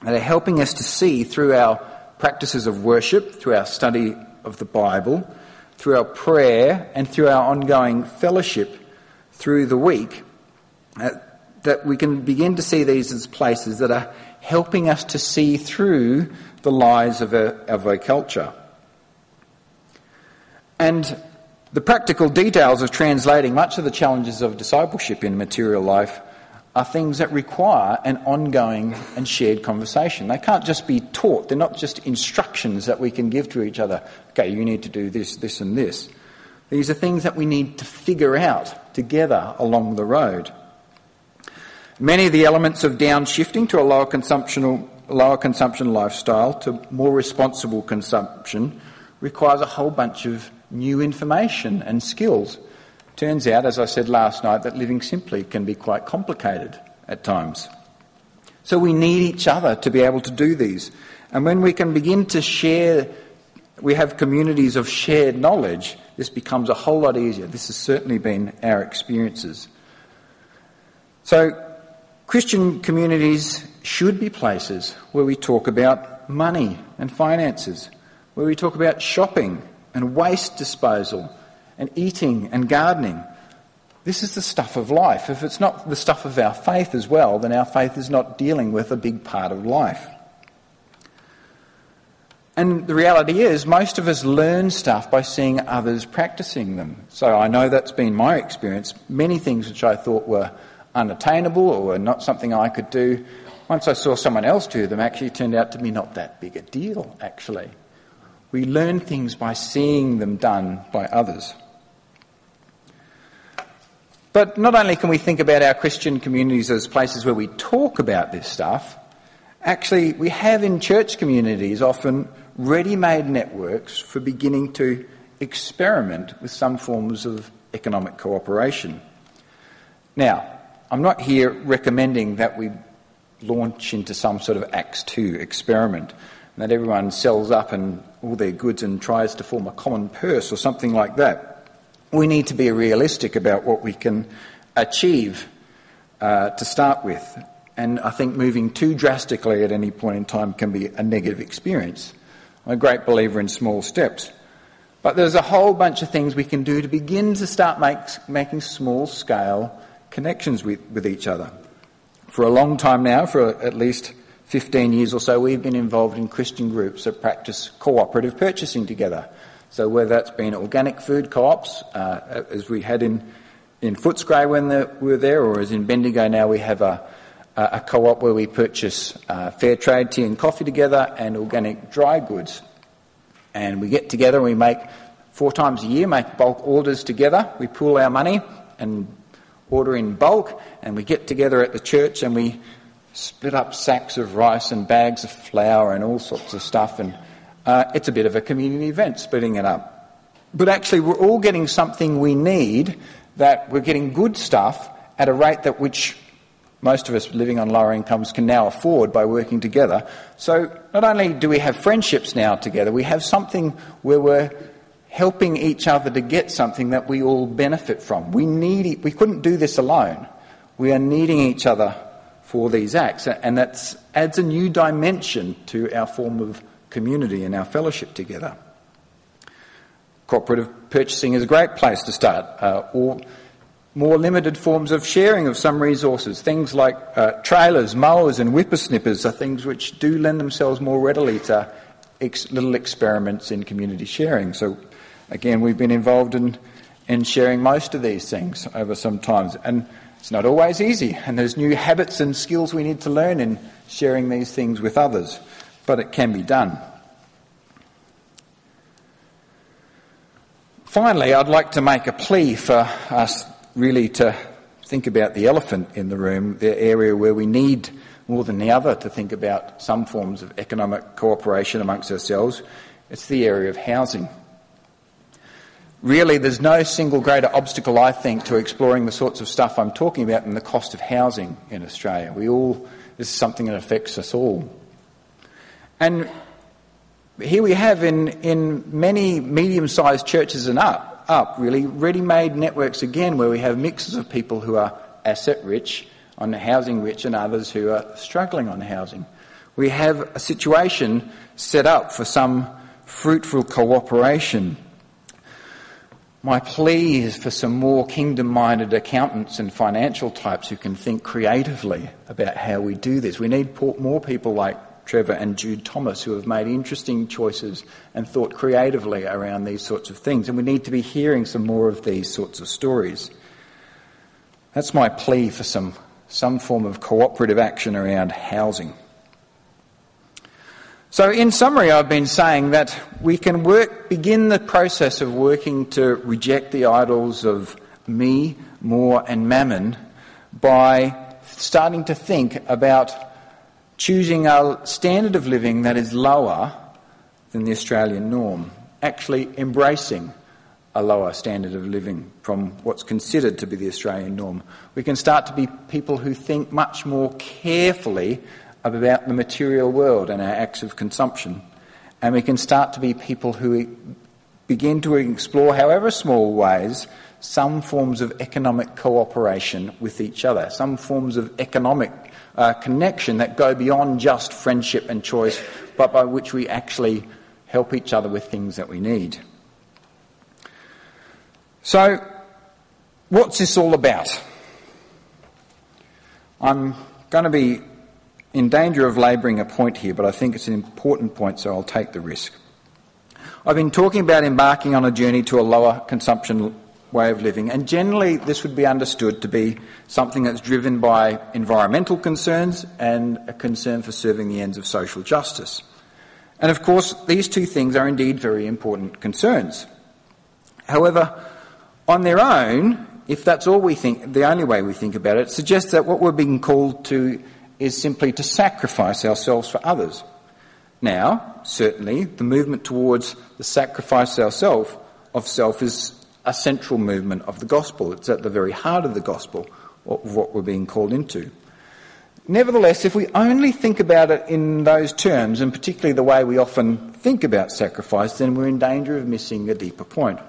that are helping us to see through our practices of worship, through our study of the Bible, through our prayer and through our ongoing fellowship through the week, uh, that we can begin to see these as places that are helping us to see through the lies of our, of our culture. And the practical details of translating much of the challenges of discipleship in material life are things that require an ongoing and shared conversation. They can't just be taught, they're not just instructions that we can give to each other. Okay, you need to do this, this, and this. These are things that we need to figure out together along the road. Many of the elements of downshifting to a lower consumption, lower consumption lifestyle to more responsible consumption requires a whole bunch of new information and skills Turns out, as I said last night, that living simply can be quite complicated at times. So we need each other to be able to do these. And when we can begin to share, we have communities of shared knowledge, this becomes a whole lot easier. This has certainly been our experiences. So, Christian communities should be places where we talk about money and finances, where we talk about shopping and waste disposal and eating and gardening. This is the stuff of life. If it's not the stuff of our faith as well, then our faith is not dealing with a big part of life. And the reality is, most of us learn stuff by seeing others practicing them. So I know that's been my experience. Many things which I thought were unattainable or were not something I could do, once I saw someone else do them, actually turned out to be not that big a deal, actually. We learn things by seeing them done by others. But not only can we think about our Christian communities as places where we talk about this stuff, actually, we have in church communities often ready made networks for beginning to experiment with some forms of economic cooperation. Now, I'm not here recommending that we launch into some sort of Acts 2 experiment, that everyone sells up and all their goods and tries to form a common purse or something like that we need to be realistic about what we can achieve uh, to start with. And I think moving too drastically at any point in time can be a negative experience. I'm a great believer in small steps. But there's a whole bunch of things we can do to begin to start making small scale connections with, with each other. For a long time now, for at least 15 years or so, we've been involved in Christian groups that practice cooperative purchasing together. So whether that's been organic food co-ops, uh, as we had in, in Footscray when the, we were there, or as in Bendigo now we have a, a co-op where we purchase uh, fair trade tea and coffee together and organic dry goods. And we get together and we make four times a year, make bulk orders together. We pool our money and order in bulk and we get together at the church and we split up sacks of rice and bags of flour and all sorts of stuff and uh, it's a bit of a community event, splitting it up. But actually, we're all getting something we need, that we're getting good stuff at a rate that which most of us living on lower incomes can now afford by working together. So not only do we have friendships now together, we have something where we're helping each other to get something that we all benefit from. We need we couldn't do this alone. We are needing each other for these acts, and that adds a new dimension to our form of community and our fellowship together. Cooperative purchasing is a great place to start, uh, or more limited forms of sharing of some resources. Things like uh, trailers, mowers, and whippersnippers are things which do lend themselves more readily to ex- little experiments in community sharing. So, again, we've been involved in, in sharing most of these things over some times. And it's not always easy, and there's new habits and skills we need to learn in sharing these things with others but it can be done. Finally, I'd like to make a plea for us really to think about the elephant in the room, the area where we need more than the other to think about some forms of economic cooperation amongst ourselves. It's the area of housing. Really, there's no single greater obstacle, I think, to exploring the sorts of stuff I'm talking about than the cost of housing in Australia. We all, this is something that affects us all. And here we have in, in many medium sized churches and up, up, really, ready made networks again where we have mixes of people who are asset rich, on the housing rich, and others who are struggling on housing. We have a situation set up for some fruitful cooperation. My plea is for some more kingdom minded accountants and financial types who can think creatively about how we do this. We need more people like Trevor and Jude Thomas, who have made interesting choices and thought creatively around these sorts of things. And we need to be hearing some more of these sorts of stories. That's my plea for some, some form of cooperative action around housing. So, in summary, I've been saying that we can work, begin the process of working to reject the idols of me, more, and mammon by starting to think about choosing a standard of living that is lower than the Australian norm, actually embracing a lower standard of living from what's considered to be the Australian norm. We can start to be people who think much more carefully about the material world and our acts of consumption. And we can start to be people who begin to explore, however small ways, some forms of economic cooperation with each other, some forms of economic uh, connection that go beyond just friendship and choice, but by which we actually help each other with things that we need. So, what's this all about? I'm going to be in danger of labouring a point here, but I think it's an important point, so I'll take the risk. I've been talking about embarking on a journey to a lower consumption way of living, and generally this would be understood to be something that's driven by environmental concerns and a concern for serving the ends of social justice. And of course, these two things are indeed very important concerns. However, on their own, if that's all we think, the only way we think about it, suggests that what we're being called to is simply to sacrifice ourselves for others. Now, certainly, the movement towards the sacrifice of self is a central movement of the gospel. It's at the very heart of the gospel of what we're being called into. Nevertheless, if we only think about it in those terms, and particularly the way we often think about sacrifice, then we're in danger of missing a deeper point.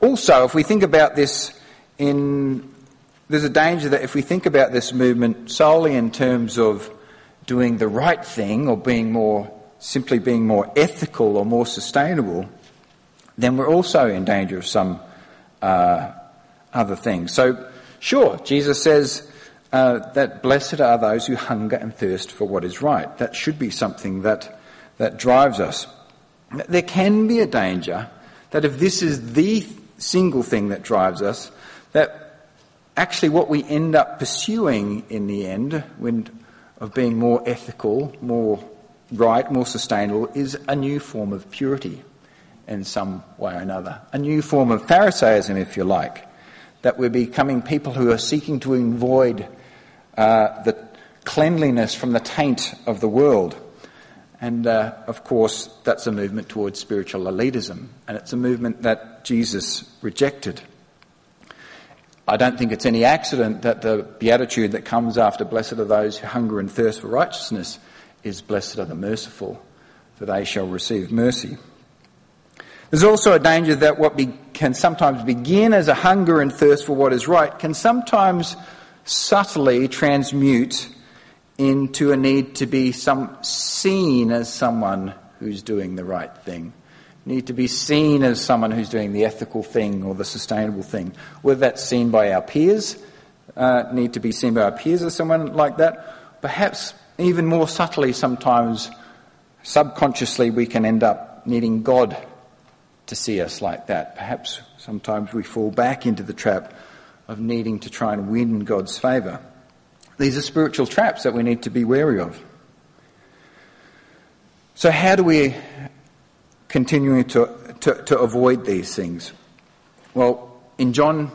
Also, if we think about this in, there's a danger that if we think about this movement solely in terms of doing the right thing or being more, simply being more ethical or more sustainable, then we're also in danger of some uh, other things. So, sure, Jesus says uh, that blessed are those who hunger and thirst for what is right. That should be something that, that drives us. There can be a danger that if this is the single thing that drives us, that actually what we end up pursuing in the end, when of being more ethical, more right, more sustainable, is a new form of purity in some way or another. A new form of Pharisaism, if you like, that we're becoming people who are seeking to avoid uh, the cleanliness from the taint of the world. And uh, of course, that's a movement towards spiritual elitism, and it's a movement that Jesus rejected. I don't think it's any accident that the beatitude that comes after blessed are those who hunger and thirst for righteousness is blessed are the merciful, for they shall receive mercy. There's also a danger that what be, can sometimes begin as a hunger and thirst for what is right can sometimes subtly transmute into a need to be some, seen as someone who's doing the right thing need to be seen as someone who's doing the ethical thing or the sustainable thing. Whether that's seen by our peers, uh, need to be seen by our peers as someone like that. Perhaps even more subtly, sometimes subconsciously, we can end up needing God to see us like that. Perhaps sometimes we fall back into the trap of needing to try and win God's favour. These are spiritual traps that we need to be wary of. So, how do we continuing to, to, to avoid these things? Well, in John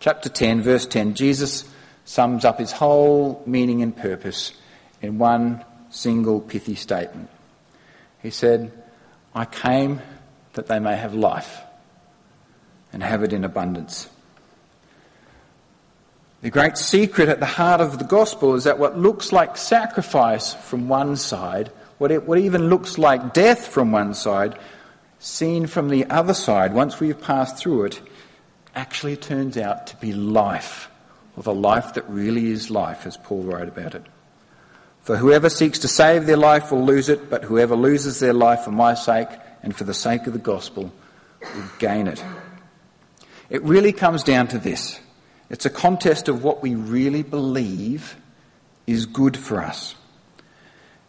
chapter 10, verse 10, Jesus sums up his whole meaning and purpose in one single pithy statement. He said, I came that they may have life and have it in abundance. The great secret at the heart of the gospel is that what looks like sacrifice from one side what, it, what even looks like death from one side, seen from the other side, once we've passed through it, actually turns out to be life, or the life that really is life, as Paul wrote about it. For whoever seeks to save their life will lose it, but whoever loses their life for my sake and for the sake of the gospel will gain it. It really comes down to this it's a contest of what we really believe is good for us.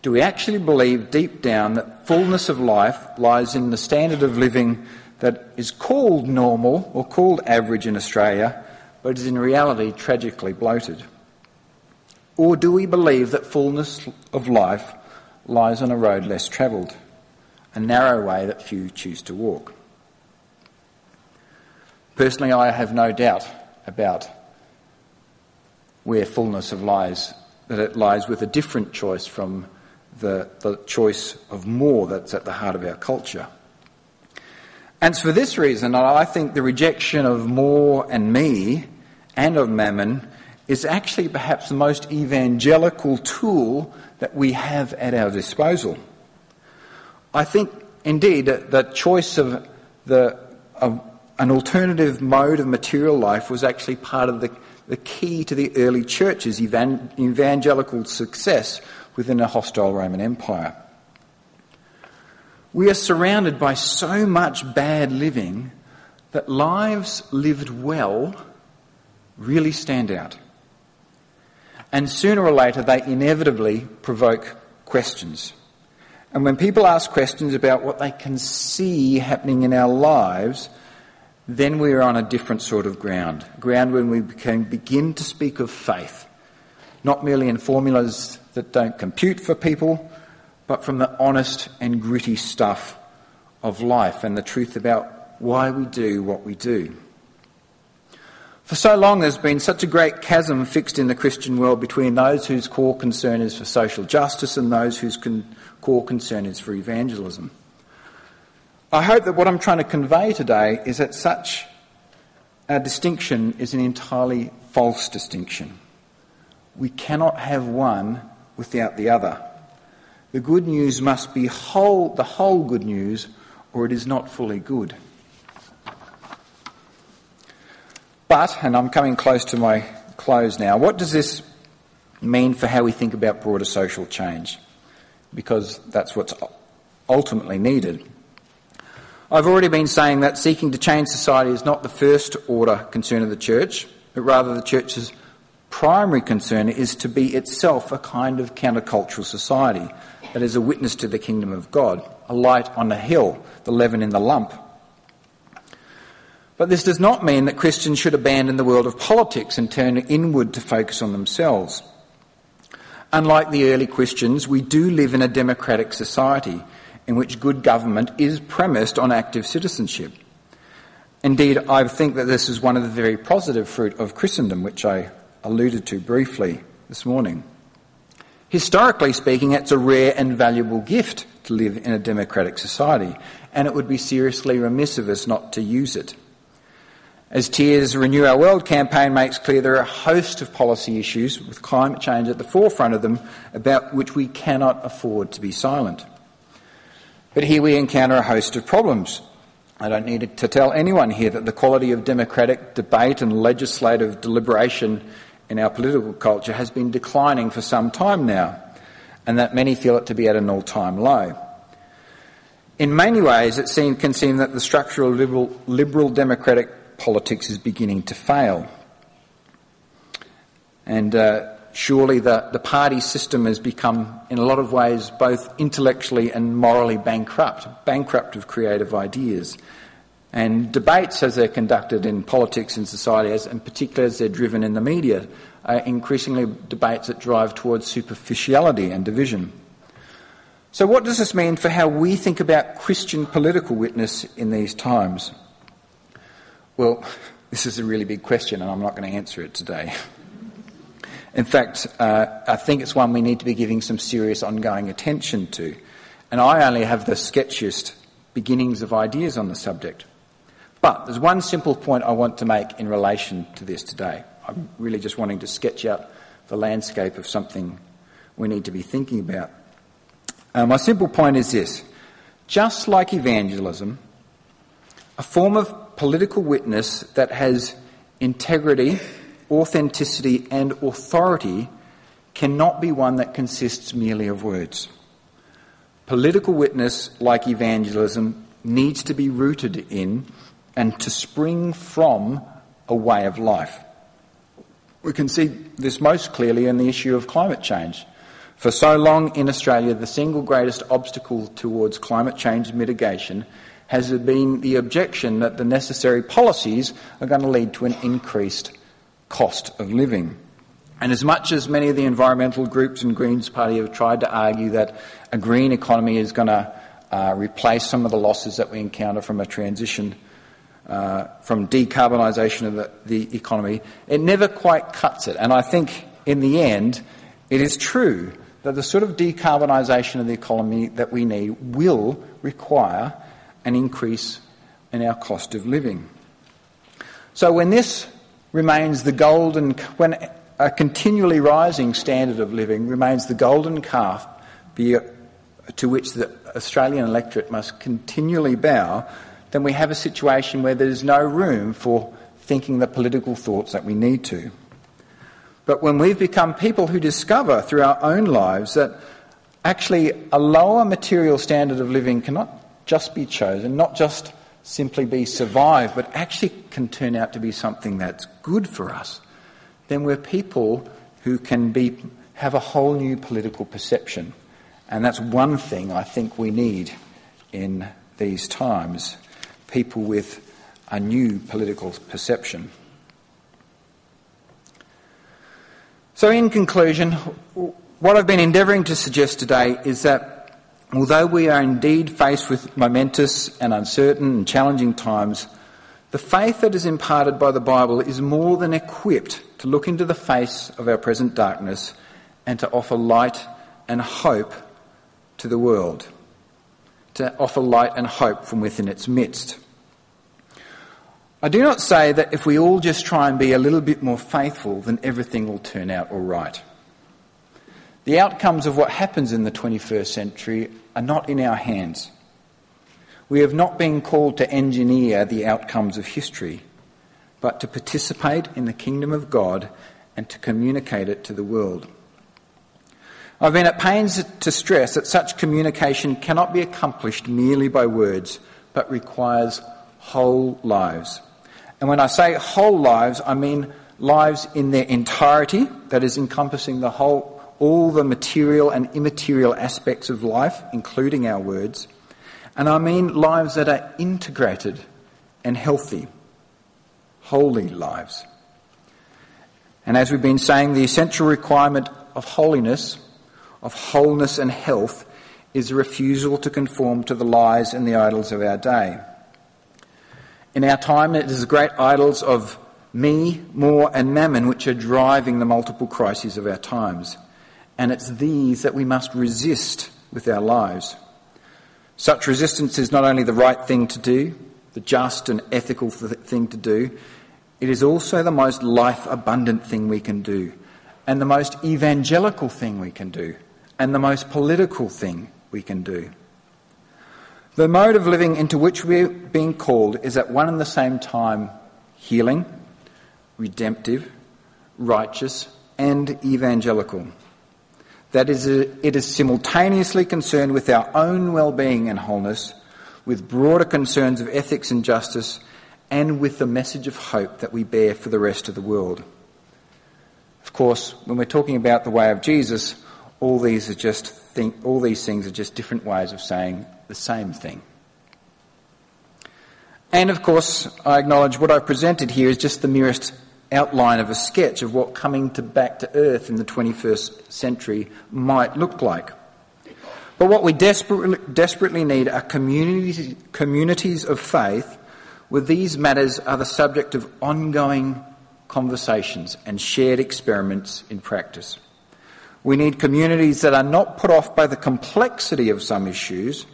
Do we actually believe deep down that fullness of life lies in the standard of living that is called normal or called average in Australia, but is in reality tragically bloated? Or do we believe that fullness of life lies on a road less travelled, a narrow way that few choose to walk? Personally, I have no doubt about where fullness of lies, that it lies with a different choice from the, the choice of more that's at the heart of our culture. And for this reason I think the rejection of more and me and of mammon is actually perhaps the most evangelical tool that we have at our disposal. I think, indeed, that the choice of, the, of an alternative mode of material life was actually part of the, the key to the early church's evan- evangelical success within a hostile Roman Empire. We are surrounded by so much bad living that lives lived well really stand out. And sooner or later, they inevitably provoke questions. And when people ask questions about what they can see happening in our lives, then we are on a different sort of ground. Ground when we can begin to speak of faith, not merely in formulas that don't compute for people, but from the honest and gritty stuff of life and the truth about why we do what we do. For so long, there's been such a great chasm fixed in the Christian world between those whose core concern is for social justice and those whose con- core concern is for evangelism. I hope that what I'm trying to convey today is that such a distinction is an entirely false distinction. We cannot have one without the other. The good news must be whole, the whole good news, or it is not fully good. But, and I'm coming close to my close now, what does this mean for how we think about broader social change? Because that's what's ultimately needed. I've already been saying that seeking to change society is not the first order concern of the church, but rather the church's primary concern is to be itself a kind of countercultural society that is a witness to the kingdom of God, a light on the hill, the leaven in the lump. But this does not mean that Christians should abandon the world of politics and turn inward to focus on themselves. Unlike the early Christians, we do live in a democratic society in which good government is premised on active citizenship. Indeed, I think that this is one of the very positive fruit of Christendom, which I alluded to briefly this morning. Historically speaking, it's a rare and valuable gift to live in a democratic society, and it would be seriously remiss of us not to use it. As TEAR's Renew Our World campaign makes clear, there are a host of policy issues with climate change at the forefront of them about which we cannot afford to be silent. But here we encounter a host of problems. I don't need to tell anyone here that the quality of democratic debate and legislative deliberation in our political culture has been declining for some time now, and that many feel it to be at an all time low. In many ways, it seem, can seem that the structural liberal, liberal democratic politics is beginning to fail. And uh, surely the, the party system has become, in a lot of ways, both intellectually and morally bankrupt, bankrupt of creative ideas. And debates, as they're conducted in politics and society, as, and particularly as they're driven in the media, are increasingly debates that drive towards superficiality and division. So, what does this mean for how we think about Christian political witness in these times? Well, this is a really big question, and I'm not going to answer it today. In fact, uh, I think it's one we need to be giving some serious ongoing attention to. And I only have the sketchiest beginnings of ideas on the subject. But there's one simple point I want to make in relation to this today. I'm really just wanting to sketch out the landscape of something we need to be thinking about. Uh, my simple point is this just like evangelism, a form of political witness that has integrity, authenticity, and authority cannot be one that consists merely of words. Political witness, like evangelism, needs to be rooted in and to spring from a way of life. We can see this most clearly in the issue of climate change. For so long in Australia, the single greatest obstacle towards climate change mitigation has been the objection that the necessary policies are going to lead to an increased cost of living. And as much as many of the environmental groups and Greens Party have tried to argue that a green economy is going to uh, replace some of the losses that we encounter from a transition uh, from decarbonisation of the, the economy, it never quite cuts it. And I think in the end, it is true that the sort of decarbonisation of the economy that we need will require an increase in our cost of living. So when this remains the golden, when a continually rising standard of living remains the golden calf to which the Australian electorate must continually bow, then we have a situation where there's no room for thinking the political thoughts that we need to. But when we've become people who discover through our own lives that actually a lower material standard of living cannot just be chosen, not just simply be survived, but actually can turn out to be something that's good for us, then we're people who can be, have a whole new political perception. And that's one thing I think we need in these times people with a new political perception. So, in conclusion, what I've been endeavouring to suggest today is that although we are indeed faced with momentous and uncertain and challenging times, the faith that is imparted by the Bible is more than equipped to look into the face of our present darkness and to offer light and hope to the world, to offer light and hope from within its midst. I do not say that if we all just try and be a little bit more faithful, then everything will turn out all right. The outcomes of what happens in the 21st century are not in our hands. We have not been called to engineer the outcomes of history, but to participate in the kingdom of God and to communicate it to the world. I've been at pains to stress that such communication cannot be accomplished merely by words, but requires whole lives. And when I say whole lives, I mean lives in their entirety, that is encompassing the whole all the material and immaterial aspects of life, including our words. And I mean lives that are integrated and healthy, holy lives. And as we've been saying, the essential requirement of holiness, of wholeness and health, is a refusal to conform to the lies and the idols of our day. In our time, it is the great idols of me, more, and mammon which are driving the multiple crises of our times and it's these that we must resist with our lives. Such resistance is not only the right thing to do, the just and ethical thing to do, it is also the most life abundant thing we can do, and the most evangelical thing we can do, and the most political thing we can do. The mode of living into which we're being called is at one and the same time healing, redemptive, righteous, and evangelical. That is, uh, it is simultaneously concerned with our own well-being and wholeness, with broader concerns of ethics and justice, and with the message of hope that we bear for the rest of the world. Of course, when we're talking about the way of Jesus, all these are just think, all these things are just different ways of saying the same thing. And of course, I acknowledge what I've presented here is just the merest outline of a sketch of what coming to back to earth in the 21st century might look like. But what we desperately, desperately need are communities, communities of faith where these matters are the subject of ongoing conversations and shared experiments in practice. We need communities that are not put off by the complexity of some issues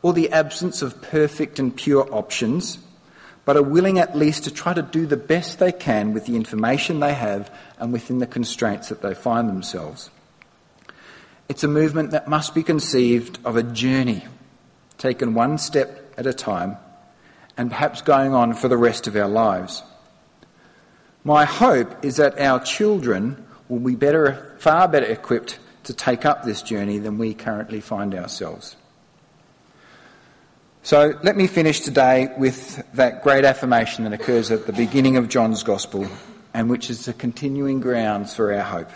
or the absence of perfect and pure options but are willing at least to try to do the best they can with the information they have and within the constraints that they find themselves. It's a movement that must be conceived of a journey, taken one step at a time, and perhaps going on for the rest of our lives. My hope is that our children will be better, far better equipped to take up this journey than we currently find ourselves. So let me finish today with that great affirmation that occurs at the beginning of John's Gospel and which is the continuing grounds for our hope.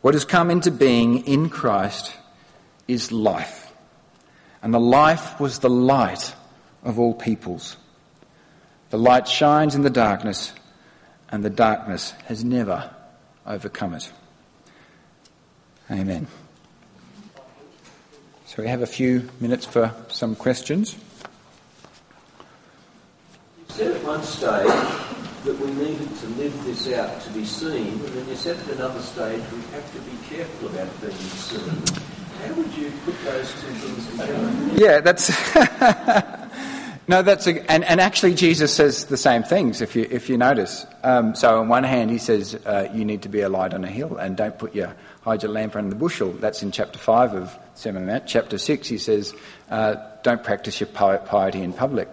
What has come into being in Christ is life, and the life was the light of all peoples. The light shines in the darkness, and the darkness has never overcome it. Amen. So we have a few minutes for some questions. You said at one stage that we needed to live this out to be seen, and then you said at another stage we have to be careful about being seen. How would you put those two things together? Yeah, that's. no, that's a, and, and actually Jesus says the same things if you if you notice. Um, so on one hand he says uh, you need to be a light on a hill and don't put your hide your lamp under the bushel. That's in chapter five of Sermon on Mount, chapter 6, he says, uh, don't practice your piety in public.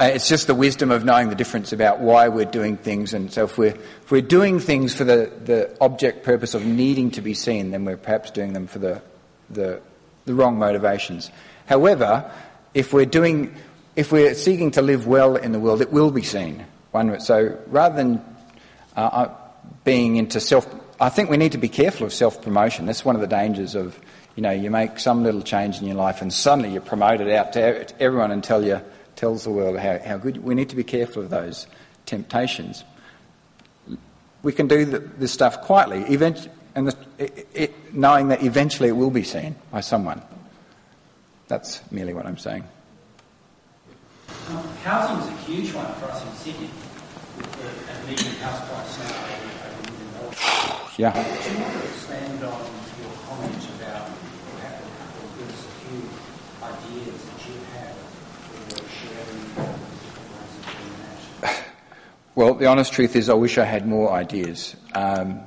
Uh, it's just the wisdom of knowing the difference about why we're doing things. And so if we're, if we're doing things for the, the object purpose of needing to be seen, then we're perhaps doing them for the, the, the wrong motivations. However, if we're doing, if we're seeking to live well in the world, it will be seen. One, so rather than uh, uh being into self, I think we need to be careful of self-promotion. That's one of the dangers of, you know, you make some little change in your life and suddenly you're promoted out to everyone and tell you tells the world how, how good. We need to be careful of those temptations. We can do the, this stuff quietly, event, and the, it, it, knowing that eventually it will be seen by someone. That's merely what I'm saying. Um, housing is a huge one for us in Sydney, with the median house price now over a million dollars. Yeah. Do you want to expand on your comment about or give us a few ideas that you have well, the honest truth is, I wish I had more ideas. Um,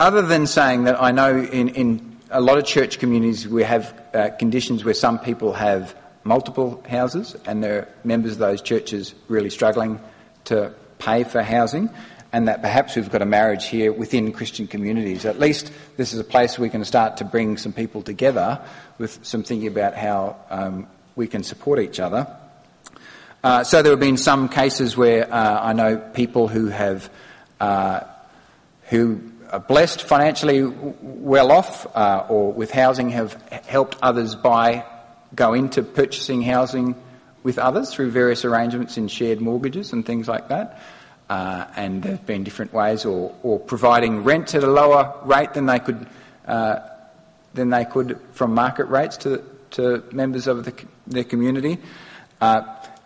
other than saying that I know in, in a lot of church communities we have uh, conditions where some people have multiple houses and are members of those churches really struggling to pay for housing and that perhaps we've got a marriage here within Christian communities. At least this is a place we can start to bring some people together with some thinking about how um, we can support each other. Uh, so there have been some cases where uh, I know people who have uh, who are blessed financially well off uh, or with housing have helped others buy go into purchasing housing with others through various arrangements in shared mortgages and things like that. Uh, and there have been different ways, or, or providing rent at a lower rate than they could uh, than they could from market rates to to members of the, their community. Uh,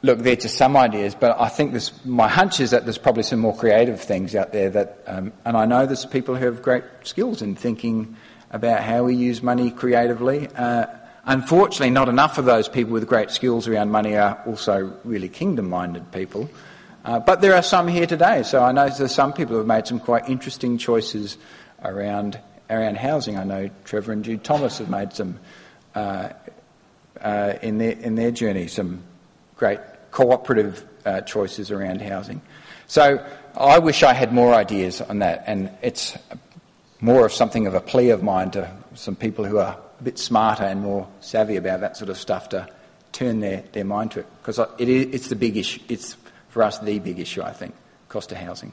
look, there to some ideas, but I think this, my hunch is that there's probably some more creative things out there that, um, and I know there's people who have great skills in thinking about how we use money creatively. Uh, unfortunately, not enough of those people with great skills around money are also really kingdom-minded people. Uh, but there are some here today, so I know there's some people who have made some quite interesting choices around around housing. I know Trevor and Jude Thomas have made some uh, uh, in, their, in their journey, some great cooperative uh, choices around housing. So I wish I had more ideas on that, and it's more of something of a plea of mine to some people who are a bit smarter and more savvy about that sort of stuff to turn their, their mind to it, because it is, it's the big issue. It's for us the big issue, I think, cost of housing.